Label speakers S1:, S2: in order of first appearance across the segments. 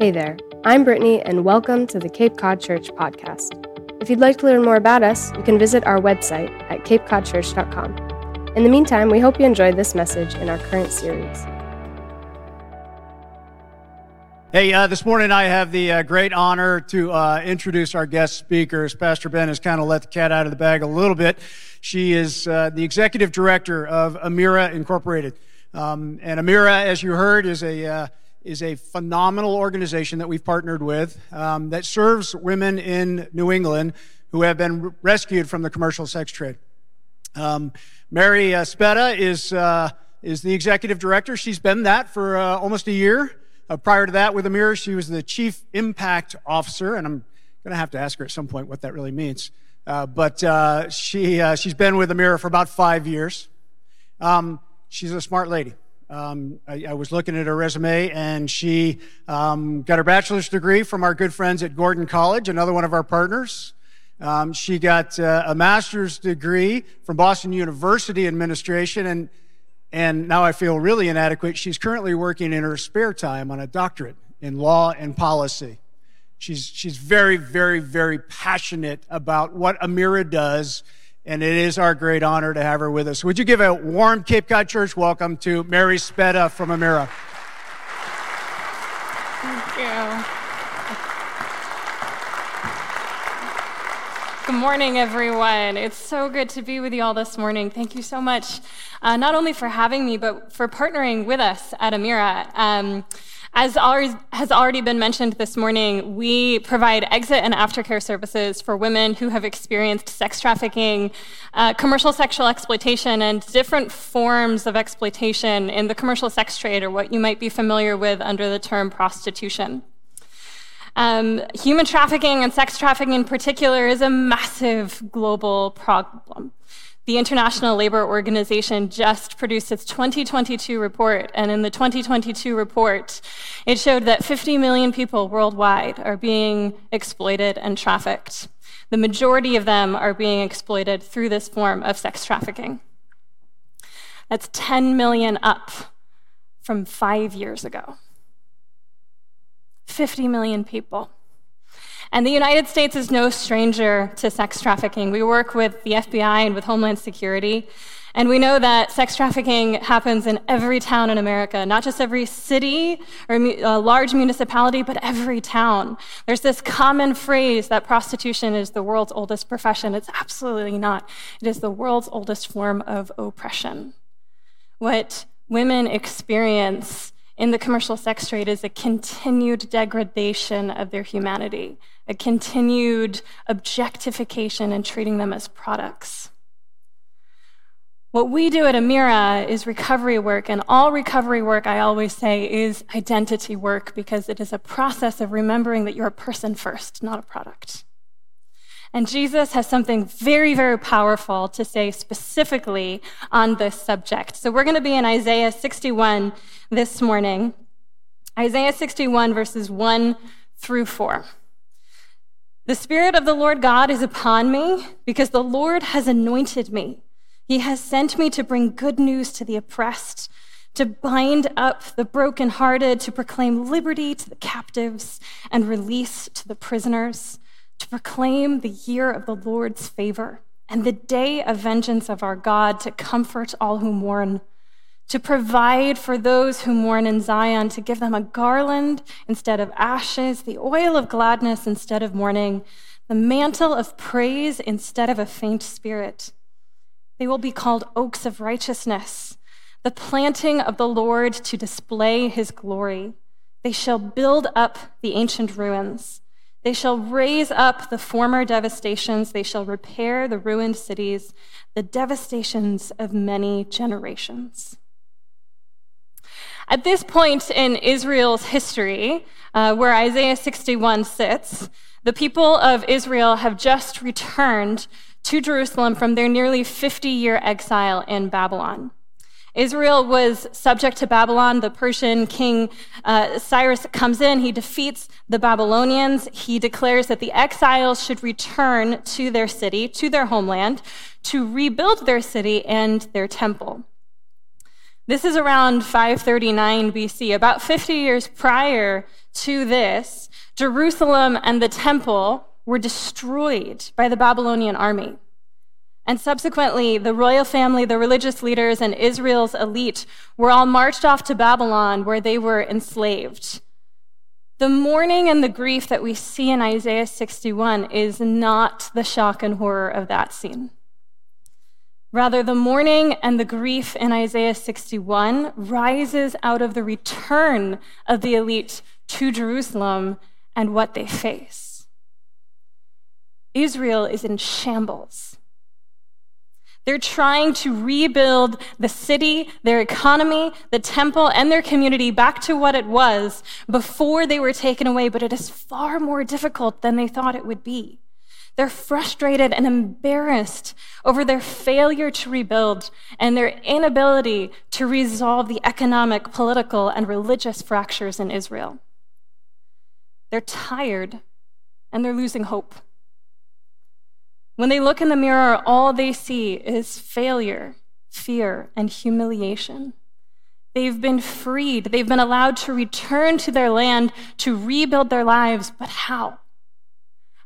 S1: Hey there, I'm Brittany, and welcome to the Cape Cod Church podcast. If you'd like to learn more about us, you can visit our website at capecodchurch.com. In the meantime, we hope you enjoyed this message in our current series.
S2: Hey, uh, this morning I have the uh, great honor to uh, introduce our guest speakers. Pastor Ben has kind of let the cat out of the bag a little bit. She is uh, the executive director of Amirah Incorporated. Um, and Amirah, as you heard, is a uh, is a phenomenal organization that we've partnered with um, that serves women in New England who have been rescued from the commercial sex trade. Um, Mary uh, Speta is, uh, is the executive director. She's been that for uh, almost a year. Uh, prior to that, with Amirah, she was the chief impact officer, and I'm going to have to ask her at some point what that really means. Uh, but uh, she, she's been with Amirah for about five years. Um, she's a smart lady. Um, I, I, was looking at her resume, and she um, got her bachelor's degree from our good friends at Gordon College, another one of our partners. Um, she got uh, a master's degree from Boston University Administration, and and now I feel really inadequate. She's currently working in her spare time on a doctorate in law and policy. She's she's very, very, very passionate about what Amirah does and it is our great honor to have her with us. Would you give a warm Cape Cod Church welcome to Mary Speta from Amirah?
S3: Thank you. Good morning, everyone. It's so good to be with you all this morning. Thank you so much, uh, not only for having me, but for partnering with us at Amirah. Um, as has already been mentioned this morning, we provide exit and aftercare services for women who have experienced sex trafficking, uh, commercial sexual exploitation, and different forms of exploitation in the commercial sex trade, or what you might be familiar with under the term prostitution. Um, human trafficking and sex trafficking in particular is a massive global problem. The International Labor Organization just produced its 2022 report, and in the 2022 report, it showed that 50 million people worldwide are being exploited and trafficked. The majority of them are being exploited through this form of sex trafficking. That's 10 million up from five years ago. 50 million people. And the United States is no stranger to sex trafficking. We work with the FBI and with Homeland Security. And we know that sex trafficking happens in every town in America, not just every city or a uh, large municipality, but every town. There's this common phrase that prostitution is the world's oldest profession. It's absolutely not. It is the world's oldest form of oppression. What women experience in the commercial sex trade is a continued degradation of their humanity, a continued objectification and treating them as products. What we do at Amirah is recovery work, and all recovery work, I always say, is identity work because it is a process of remembering that you're a person first, not a product. And Jesus has something very, very powerful to say specifically on this subject. So we're going to be in Isaiah 61 this morning. Isaiah 61, verses 1 through 4. The Spirit of the Lord God is upon me because the Lord has anointed me. He has sent me to bring good news to the oppressed, to bind up the brokenhearted, to proclaim liberty to the captives and release to the prisoners, to proclaim the year of the Lord's favor and the day of vengeance of our God, to comfort all who mourn to provide for those who mourn in Zion, to give them a garland instead of ashes, the oil of gladness instead of mourning, the mantle of praise instead of a faint spirit. They will be called oaks of righteousness, the planting of the Lord to display his glory. They shall build up the ancient ruins. They shall raise up the former devastations. They shall repair the ruined cities, the devastations of many generations. At this point in Israel's history, uh, where Isaiah 61 sits, the people of Israel have just returned to Jerusalem from their nearly 50 year exile in Babylon. Israel was subject to Babylon. The Persian king uh, Cyrus comes in, he defeats the Babylonians. He declares that the exiles should return to their city, to their homeland, to rebuild their city and their temple. This is around 539 BC, about 50 years prior to this. Jerusalem and the temple were destroyed by the Babylonian army. And subsequently, the royal family, the religious leaders, and Israel's elite were all marched off to Babylon where they were enslaved. The mourning and the grief that we see in Isaiah 61 is not the shock and horror of that scene. Rather, the mourning and the grief in Isaiah 61 rises out of the return of the elite to Jerusalem and what they face. Israel is in shambles. They're trying to rebuild the city, their economy, the temple, and their community back to what it was before they were taken away, but it is far more difficult than they thought it would be. They're frustrated and embarrassed over their failure to rebuild and their inability to resolve the economic, political, and religious fractures in Israel. They're tired and they're losing hope. When they look in the mirror, all they see is failure, fear, and humiliation. They've been freed. They've been allowed to return to their land to rebuild their lives, but how?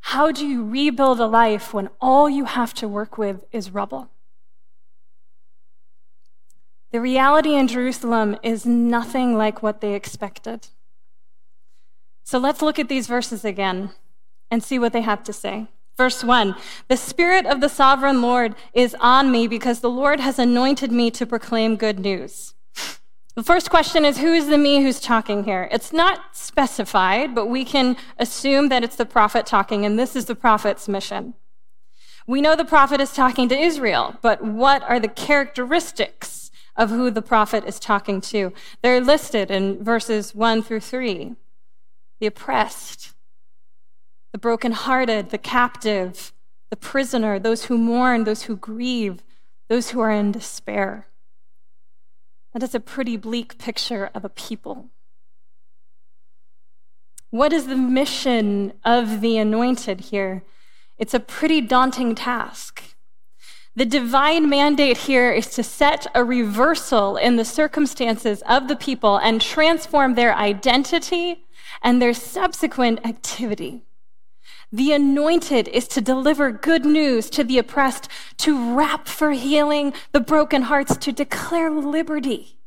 S3: How do you rebuild a life when all you have to work with is rubble? The reality in Jerusalem is nothing like what they expected. So let's look at these verses again and see what they have to say. Verse 1 The Spirit of the sovereign Lord is on me because the Lord has anointed me to proclaim good news. The first question is who is the me who's talking here? It's not specified, but we can assume that it's the prophet talking, and this is the prophet's mission. We know the prophet is talking to Israel, but what are the characteristics of who the prophet is talking to? They're listed in verses 1 through 3 the oppressed, the brokenhearted, the captive, the prisoner, those who mourn, those who grieve, those who are in despair. That is a pretty bleak picture of a people. What is the mission of the anointed here? It's a pretty daunting task. The divine mandate here is to set a reversal in the circumstances of the people and transform their identity and their subsequent activity. The anointed is to deliver good news to the oppressed, to rap for healing the broken hearts, to declare liberty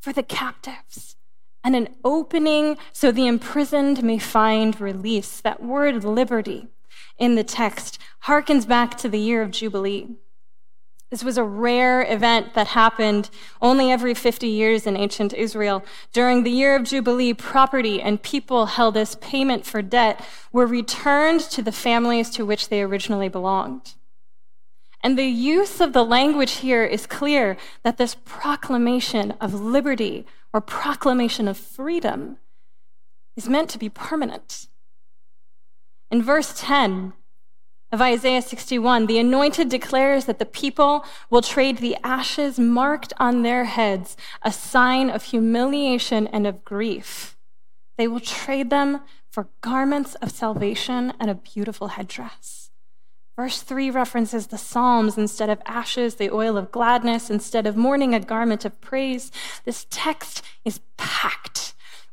S3: for the captives, and an opening so the imprisoned may find release. That word liberty in the text harkens back to the year of Jubilee. This was a rare event that happened only every 50 years in ancient Israel. During the year of Jubilee, property and people held as payment for debt were returned to the families to which they originally belonged. And the use of the language here is clear that this proclamation of liberty or proclamation of freedom is meant to be permanent. In verse 10, of Isaiah 61, the anointed declares that the people will trade the ashes marked on their heads, a sign of humiliation and of grief. They will trade them for garments of salvation and a beautiful headdress. Verse 3 references the Psalms instead of ashes, the oil of gladness, instead of mourning, a garment of praise. This text is packed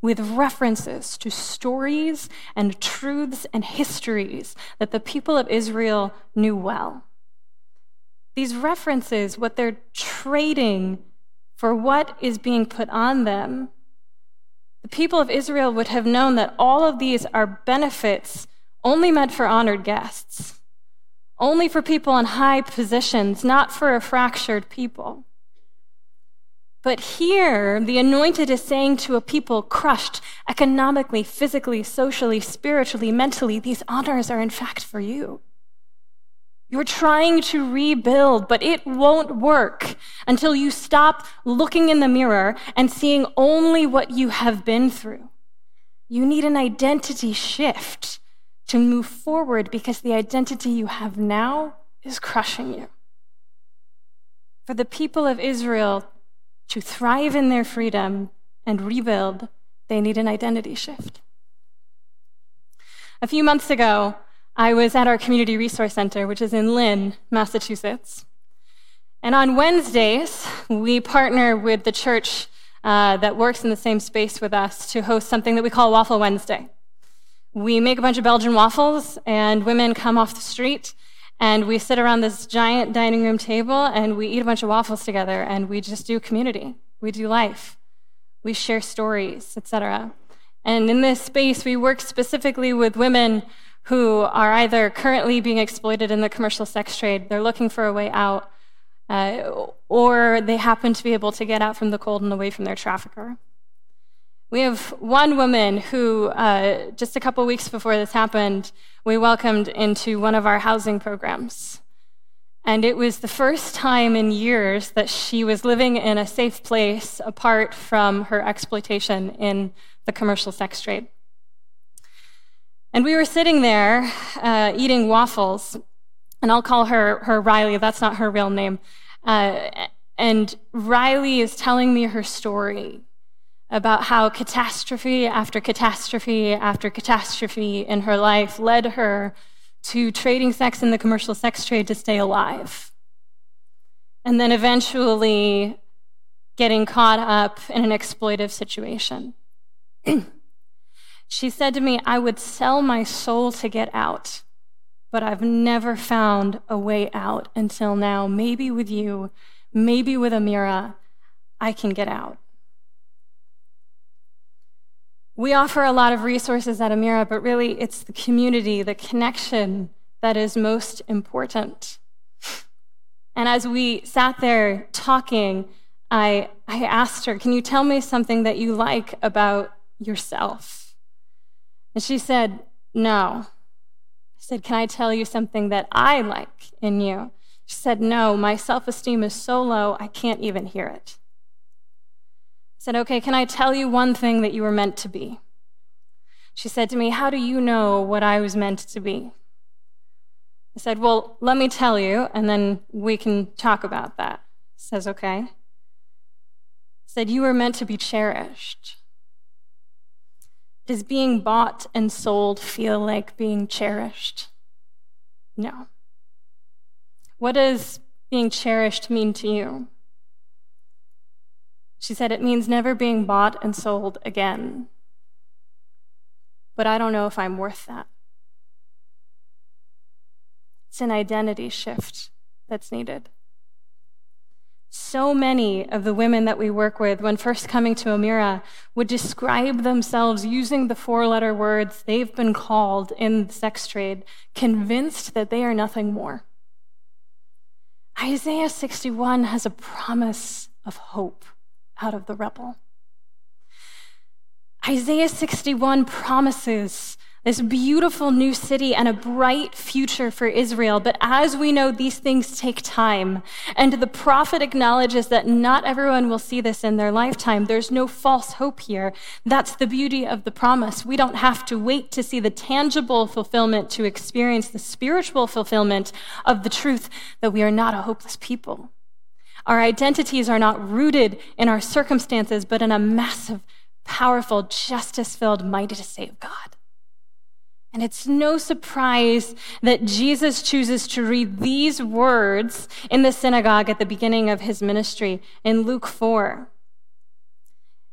S3: with references to stories and truths and histories that the people of Israel knew well. These references, what they're trading for what is being put on them, the people of Israel would have known that all of these are benefits only meant for honored guests, only for people in high positions, not for a fractured people. But here, the anointed is saying to a people crushed economically, physically, socially, spiritually, mentally, these honors are in fact for you. You're trying to rebuild, but it won't work until you stop looking in the mirror and seeing only what you have been through. You need an identity shift to move forward because the identity you have now is crushing you. For the people of Israel, to thrive in their freedom and rebuild, they need an identity shift. A few months ago, I was at our Community Resource Center, which is in Lynn, Massachusetts. And on Wednesdays, we partner with the church uh, that works in the same space with us to host something that we call Waffle Wednesday. We make a bunch of Belgian waffles, and women come off the street, and we sit around this giant dining room table, and we eat a bunch of waffles together, and we just do community. We do life. We share stories, etc. And in this space, we work specifically with women who are either currently being exploited in the commercial sex trade, they're looking for a way out, uh, or they happen to be able to get out from the cold and away from their trafficker. We have one woman who, uh, just a couple weeks before this happened, we welcomed into one of our housing programs. And it was the first time in years that she was living in a safe place apart from her exploitation in the commercial sex trade. And we were sitting there uh, eating waffles, and I'll call her, her Riley, that's not her real name. Uh, and Riley is telling me her story about how catastrophe after catastrophe after catastrophe in her life led her to trading sex in the commercial sex trade to stay alive. And then eventually getting caught up in an exploitive situation. she said to me, I would sell my soul to get out, but I've never found a way out until now. Maybe with you, maybe with Amirah, I can get out. We offer a lot of resources at Amirah, but really it's the community, the connection that is most important. And as we sat there talking, I, I asked her, Can you tell me something that you like about yourself? And she said, No. I said, Can I tell you something that I like in you? She said, No, my self esteem is so low, I can't even hear it said, Okay, can I tell you one thing that you were meant to be? She said to me, How do you know what I was meant to be? I said, Well, let me tell you, and then we can talk about that. Says, Okay. Said, You were meant to be cherished. Does being bought and sold feel like being cherished? No. What does being cherished mean to you? She said, It means never being bought and sold again. But I don't know if I'm worth that. It's an identity shift that's needed. So many of the women that we work with, when first coming to Amirah, would describe themselves using the four letter words they've been called in the sex trade, convinced that they are nothing more. Isaiah 61 has a promise of hope out of the rubble. Isaiah 61 promises this beautiful new city and a bright future for Israel. But as we know, these things take time. And the prophet acknowledges that not everyone will see this in their lifetime. There's no false hope here. That's the beauty of the promise. We don't have to wait to see the tangible fulfillment to experience the spiritual fulfillment of the truth that we are not a hopeless people. Our identities are not rooted in our circumstances, but in a massive, powerful, justice filled, mighty to save God. And it's no surprise that Jesus chooses to read these words in the synagogue at the beginning of his ministry in Luke 4.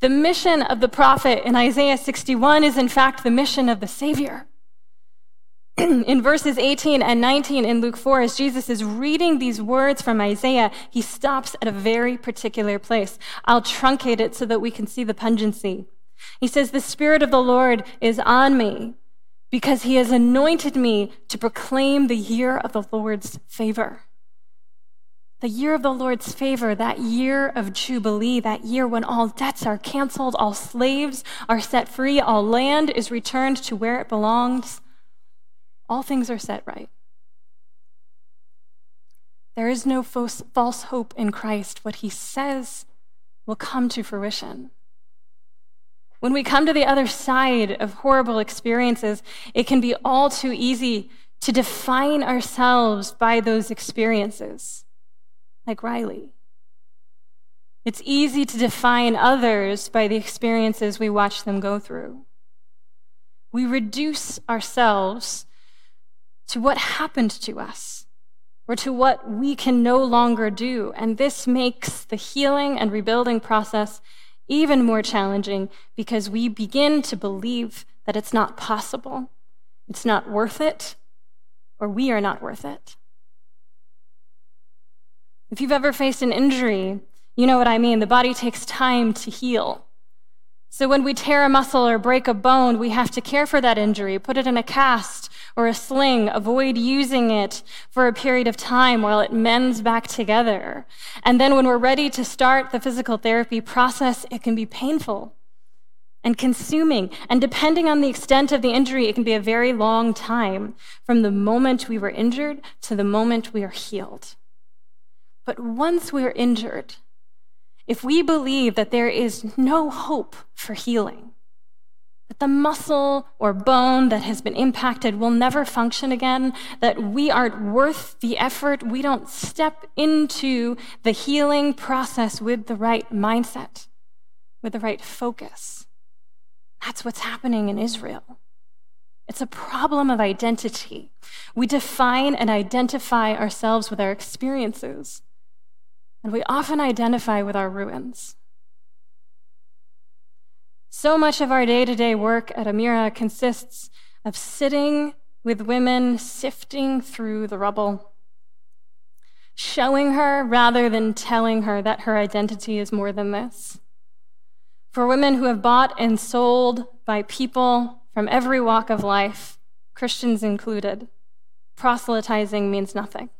S3: The mission of the prophet in Isaiah 61 is, in fact, the mission of the Savior. in verses 18 and 19 in Luke 4, as Jesus is reading these words from Isaiah, he stops at a very particular place. I'll truncate it so that we can see the pungency. He says, The Spirit of the Lord is on me because he has anointed me to proclaim the year of the Lord's favor the year of the Lord's favor, that year of Jubilee, that year when all debts are canceled, all slaves are set free, all land is returned to where it belongs, all things are set right. There is no false hope in Christ. What he says will come to fruition. When we come to the other side of horrible experiences, it can be all too easy to define ourselves by those experiences, like Riley. It's easy to define others by the experiences we watch them go through. We reduce ourselves to what happened to us or to what we can no longer do. And this makes the healing and rebuilding process even more challenging because we begin to believe that it's not possible, it's not worth it, or we are not worth it. If you've ever faced an injury, you know what I mean. The body takes time to heal. So when we tear a muscle or break a bone, we have to care for that injury, put it in a cast or a sling, avoid using it for a period of time while it mends back together. And then when we're ready to start the physical therapy process, it can be painful and consuming. And depending on the extent of the injury, it can be a very long time from the moment we were injured to the moment we are healed. But once we're injured, if we believe that there is no hope for healing, that the muscle or bone that has been impacted will never function again, that we aren't worth the effort, we don't step into the healing process with the right mindset, with the right focus. That's what's happening in Israel. It's a problem of identity. We define and identify ourselves with our experiences and we often identify with our ruins. So much of our day to day work at Amirah consists of sitting with women sifting through the rubble, showing her rather than telling her that her identity is more than this. For women who have bought and sold by people from every walk of life, Christians included, proselytizing means nothing.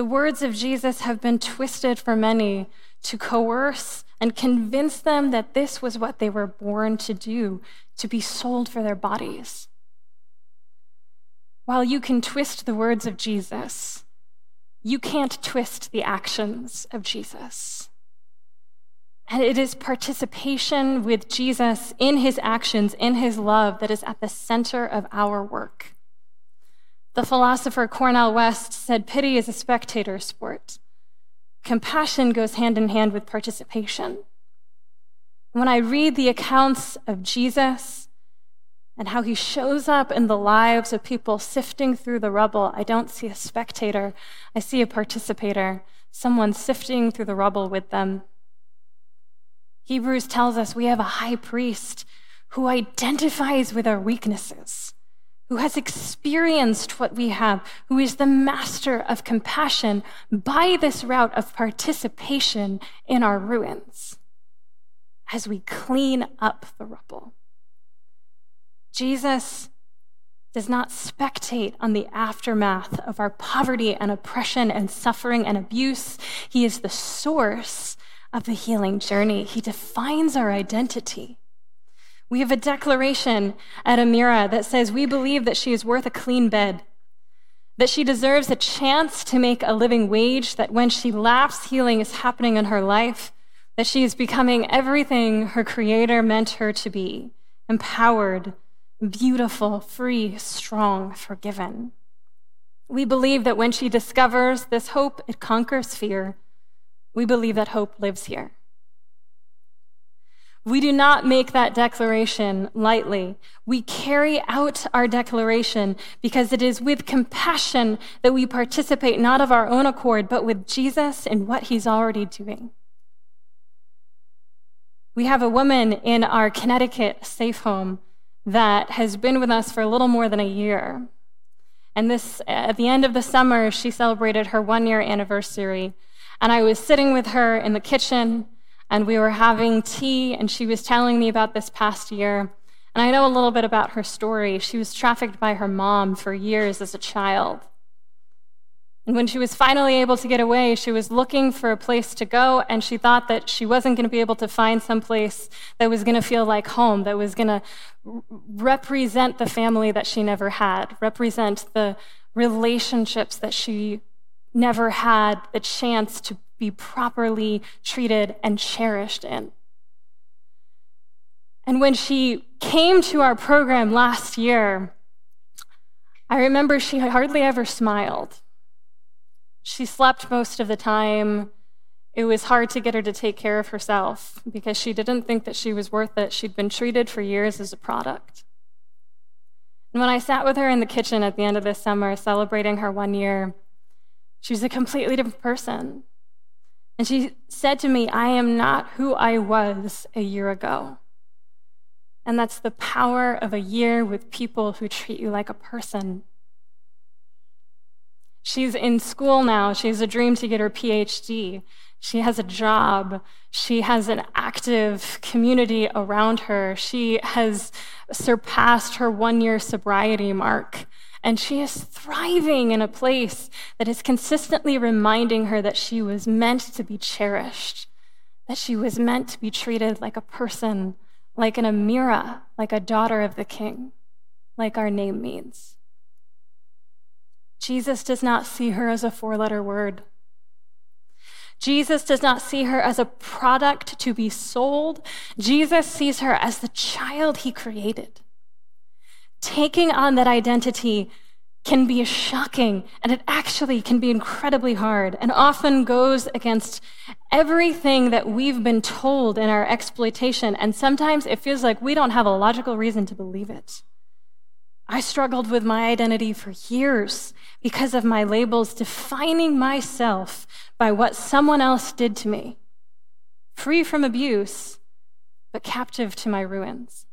S3: The words of Jesus have been twisted for many to coerce and convince them that this was what they were born to do, to be sold for their bodies. While you can twist the words of Jesus, you can't twist the actions of Jesus. And it is participation with Jesus in his actions, in his love, that is at the center of our work. The philosopher Cornel West said pity is a spectator sport. Compassion goes hand in hand with participation. When I read the accounts of Jesus and how he shows up in the lives of people sifting through the rubble, I don't see a spectator, I see a participator, someone sifting through the rubble with them. Hebrews tells us we have a high priest who identifies with our weaknesses who has experienced what we have, who is the master of compassion by this route of participation in our ruins as we clean up the rubble. Jesus does not spectate on the aftermath of our poverty and oppression and suffering and abuse. He is the source of the healing journey. He defines our identity. We have a declaration at Amirah that says we believe that she is worth a clean bed, that she deserves a chance to make a living wage, that when she laughs, healing is happening in her life, that she is becoming everything her Creator meant her to be empowered, beautiful, free, strong, forgiven. We believe that when she discovers this hope, it conquers fear. We believe that hope lives here. We do not make that declaration lightly. We carry out our declaration because it is with compassion that we participate not of our own accord, but with Jesus in what he's already doing. We have a woman in our Connecticut safe home that has been with us for a little more than a year. And this, at the end of the summer, she celebrated her one year anniversary. And I was sitting with her in the kitchen and we were having tea, and she was telling me about this past year. And I know a little bit about her story. She was trafficked by her mom for years as a child. And when she was finally able to get away, she was looking for a place to go, and she thought that she wasn't going to be able to find some place that was going to feel like home, that was going to represent the family that she never had, represent the relationships that she never had the chance to be properly treated and cherished in. And when she came to our program last year, I remember she hardly ever smiled. She slept most of the time. It was hard to get her to take care of herself because she didn't think that she was worth it. She'd been treated for years as a product. And when I sat with her in the kitchen at the end of this summer celebrating her one year, she was a completely different person. And she said to me, I am not who I was a year ago. And that's the power of a year with people who treat you like a person. She's in school now. She has a dream to get her PhD. She has a job. She has an active community around her. She has surpassed her one year sobriety mark. And she is thriving in a place that is consistently reminding her that she was meant to be cherished, that she was meant to be treated like a person, like an Amirah, like a daughter of the king, like our name means. Jesus does not see her as a four letter word. Jesus does not see her as a product to be sold. Jesus sees her as the child he created. Taking on that identity can be shocking and it actually can be incredibly hard and often goes against everything that we've been told in our exploitation. And sometimes it feels like we don't have a logical reason to believe it. I struggled with my identity for years because of my labels defining myself by what someone else did to me, free from abuse, but captive to my ruins.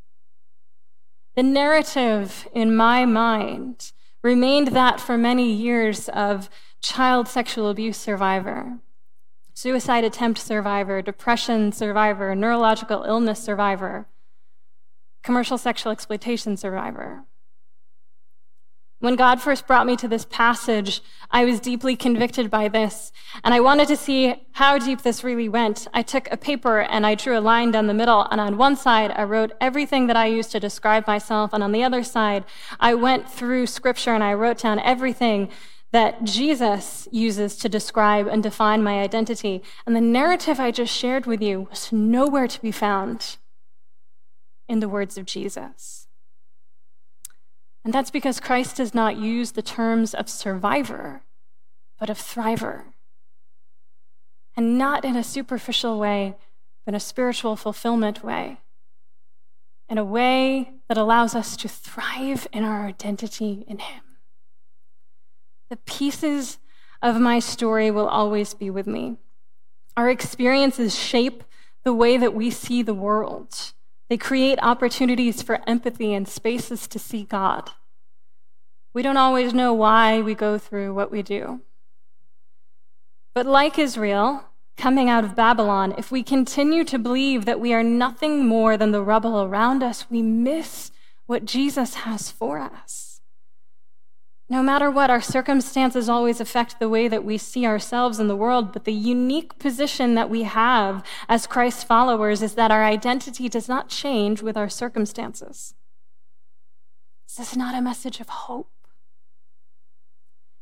S3: The narrative in my mind remained that for many years of child sexual abuse survivor, suicide attempt survivor, depression survivor, neurological illness survivor, commercial sexual exploitation survivor. When God first brought me to this passage, I was deeply convicted by this, and I wanted to see how deep this really went. I took a paper and I drew a line down the middle, and on one side, I wrote everything that I used to describe myself, and on the other side, I went through scripture and I wrote down everything that Jesus uses to describe and define my identity. And the narrative I just shared with you was nowhere to be found in the words of Jesus. And that's because Christ does not use the terms of survivor, but of thriver. And not in a superficial way, but in a spiritual fulfillment way. In a way that allows us to thrive in our identity in Him. The pieces of my story will always be with me. Our experiences shape the way that we see the world. They create opportunities for empathy and spaces to see God. We don't always know why we go through what we do. But like Israel, coming out of Babylon, if we continue to believe that we are nothing more than the rubble around us, we miss what Jesus has for us. No matter what, our circumstances always affect the way that we see ourselves in the world, but the unique position that we have as Christ followers is that our identity does not change with our circumstances. Is this not a message of hope.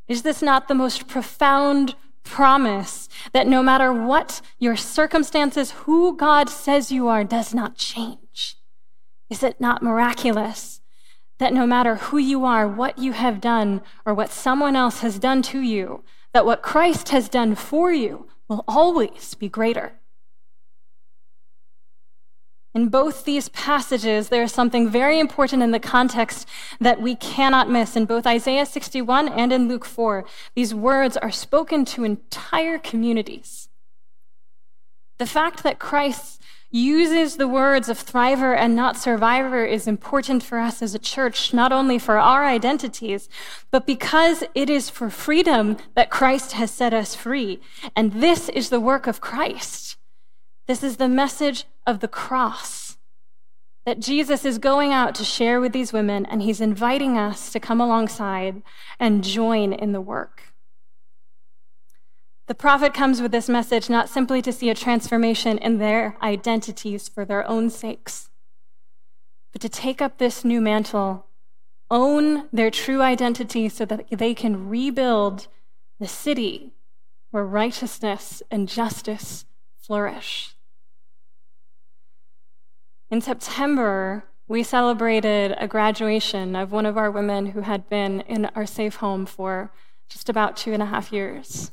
S3: Is this not the most profound promise that no matter what your circumstances, who God says you are does not change? Is it not miraculous that no matter who you are, what you have done, or what someone else has done to you, that what Christ has done for you will always be greater? In both these passages, there is something very important in the context that we cannot miss. In both Isaiah 61 and in Luke 4, these words are spoken to entire communities. The fact that Christ uses the words of thriver and not survivor is important for us as a church, not only for our identities, but because it is for freedom that Christ has set us free. And this is the work of Christ. This is the message of the cross that Jesus is going out to share with these women, and he's inviting us to come alongside and join in the work. The prophet comes with this message not simply to see a transformation in their identities for their own sakes, but to take up this new mantle, own their true identity so that they can rebuild the city where righteousness and justice flourish. In September, we celebrated a graduation of one of our women who had been in our safe home for just about two and a half years.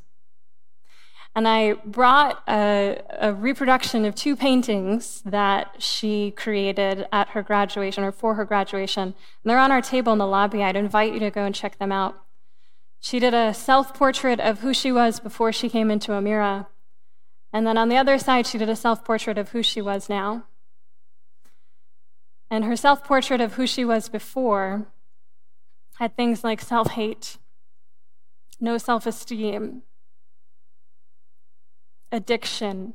S3: And I brought a, a, reproduction of two paintings that she created at her graduation or for her graduation. And they're on our table in the lobby. I'd invite you to go and check them out. She did a self portrait of who she was before she came into Amirah. And then on the other side, she did a self portrait of who she was now. And her self portrait of who she was before had things like self hate, no self esteem, addiction,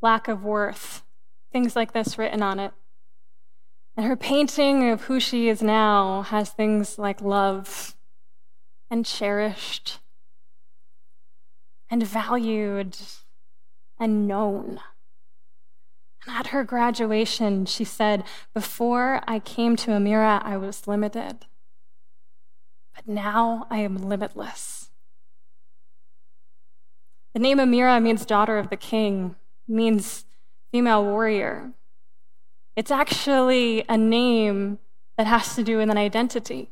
S3: lack of worth, things like this written on it. And her painting of who she is now has things like love and cherished and valued and known. And at her graduation, she said, Before I came to Amirah, I was limited, but now I am limitless. The name Amirah means daughter of the king, means female warrior. It's actually a name that has to do with an identity.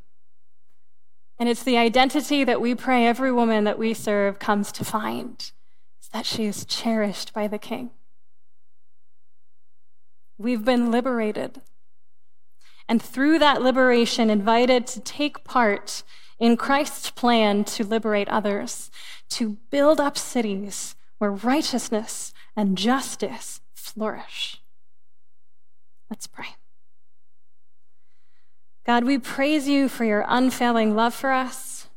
S3: And it's the identity that we pray every woman that we serve comes to find is that she is cherished by the king. We've been liberated. And through that liberation, invited to take part in Christ's plan to liberate others, to build up cities where righteousness and justice flourish. Let's pray. God, we praise you for your unfailing love for us,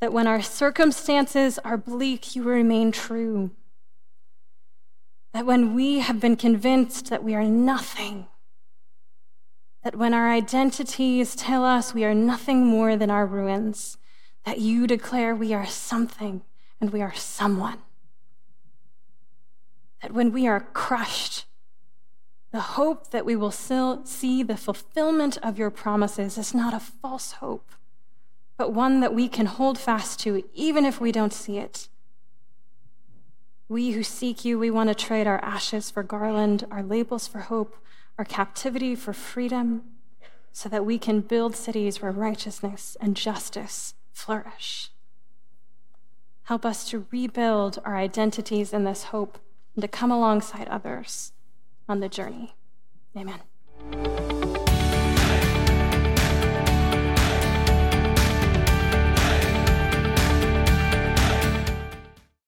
S3: that when our circumstances are bleak, you remain true. That when we have been convinced that we are nothing, that when our identities tell us we are nothing more than our ruins, that you declare we are something and we are someone. That when we are crushed, the hope that we will still see the fulfillment of your promises is not a false hope, but one that we can hold fast to even if we don't see it. We who seek you, we want to trade our ashes for garland, our labels for hope, our captivity for freedom, so that we can build cities where righteousness and justice flourish. Help us to rebuild our identities in this hope and to come alongside others on the journey. Amen.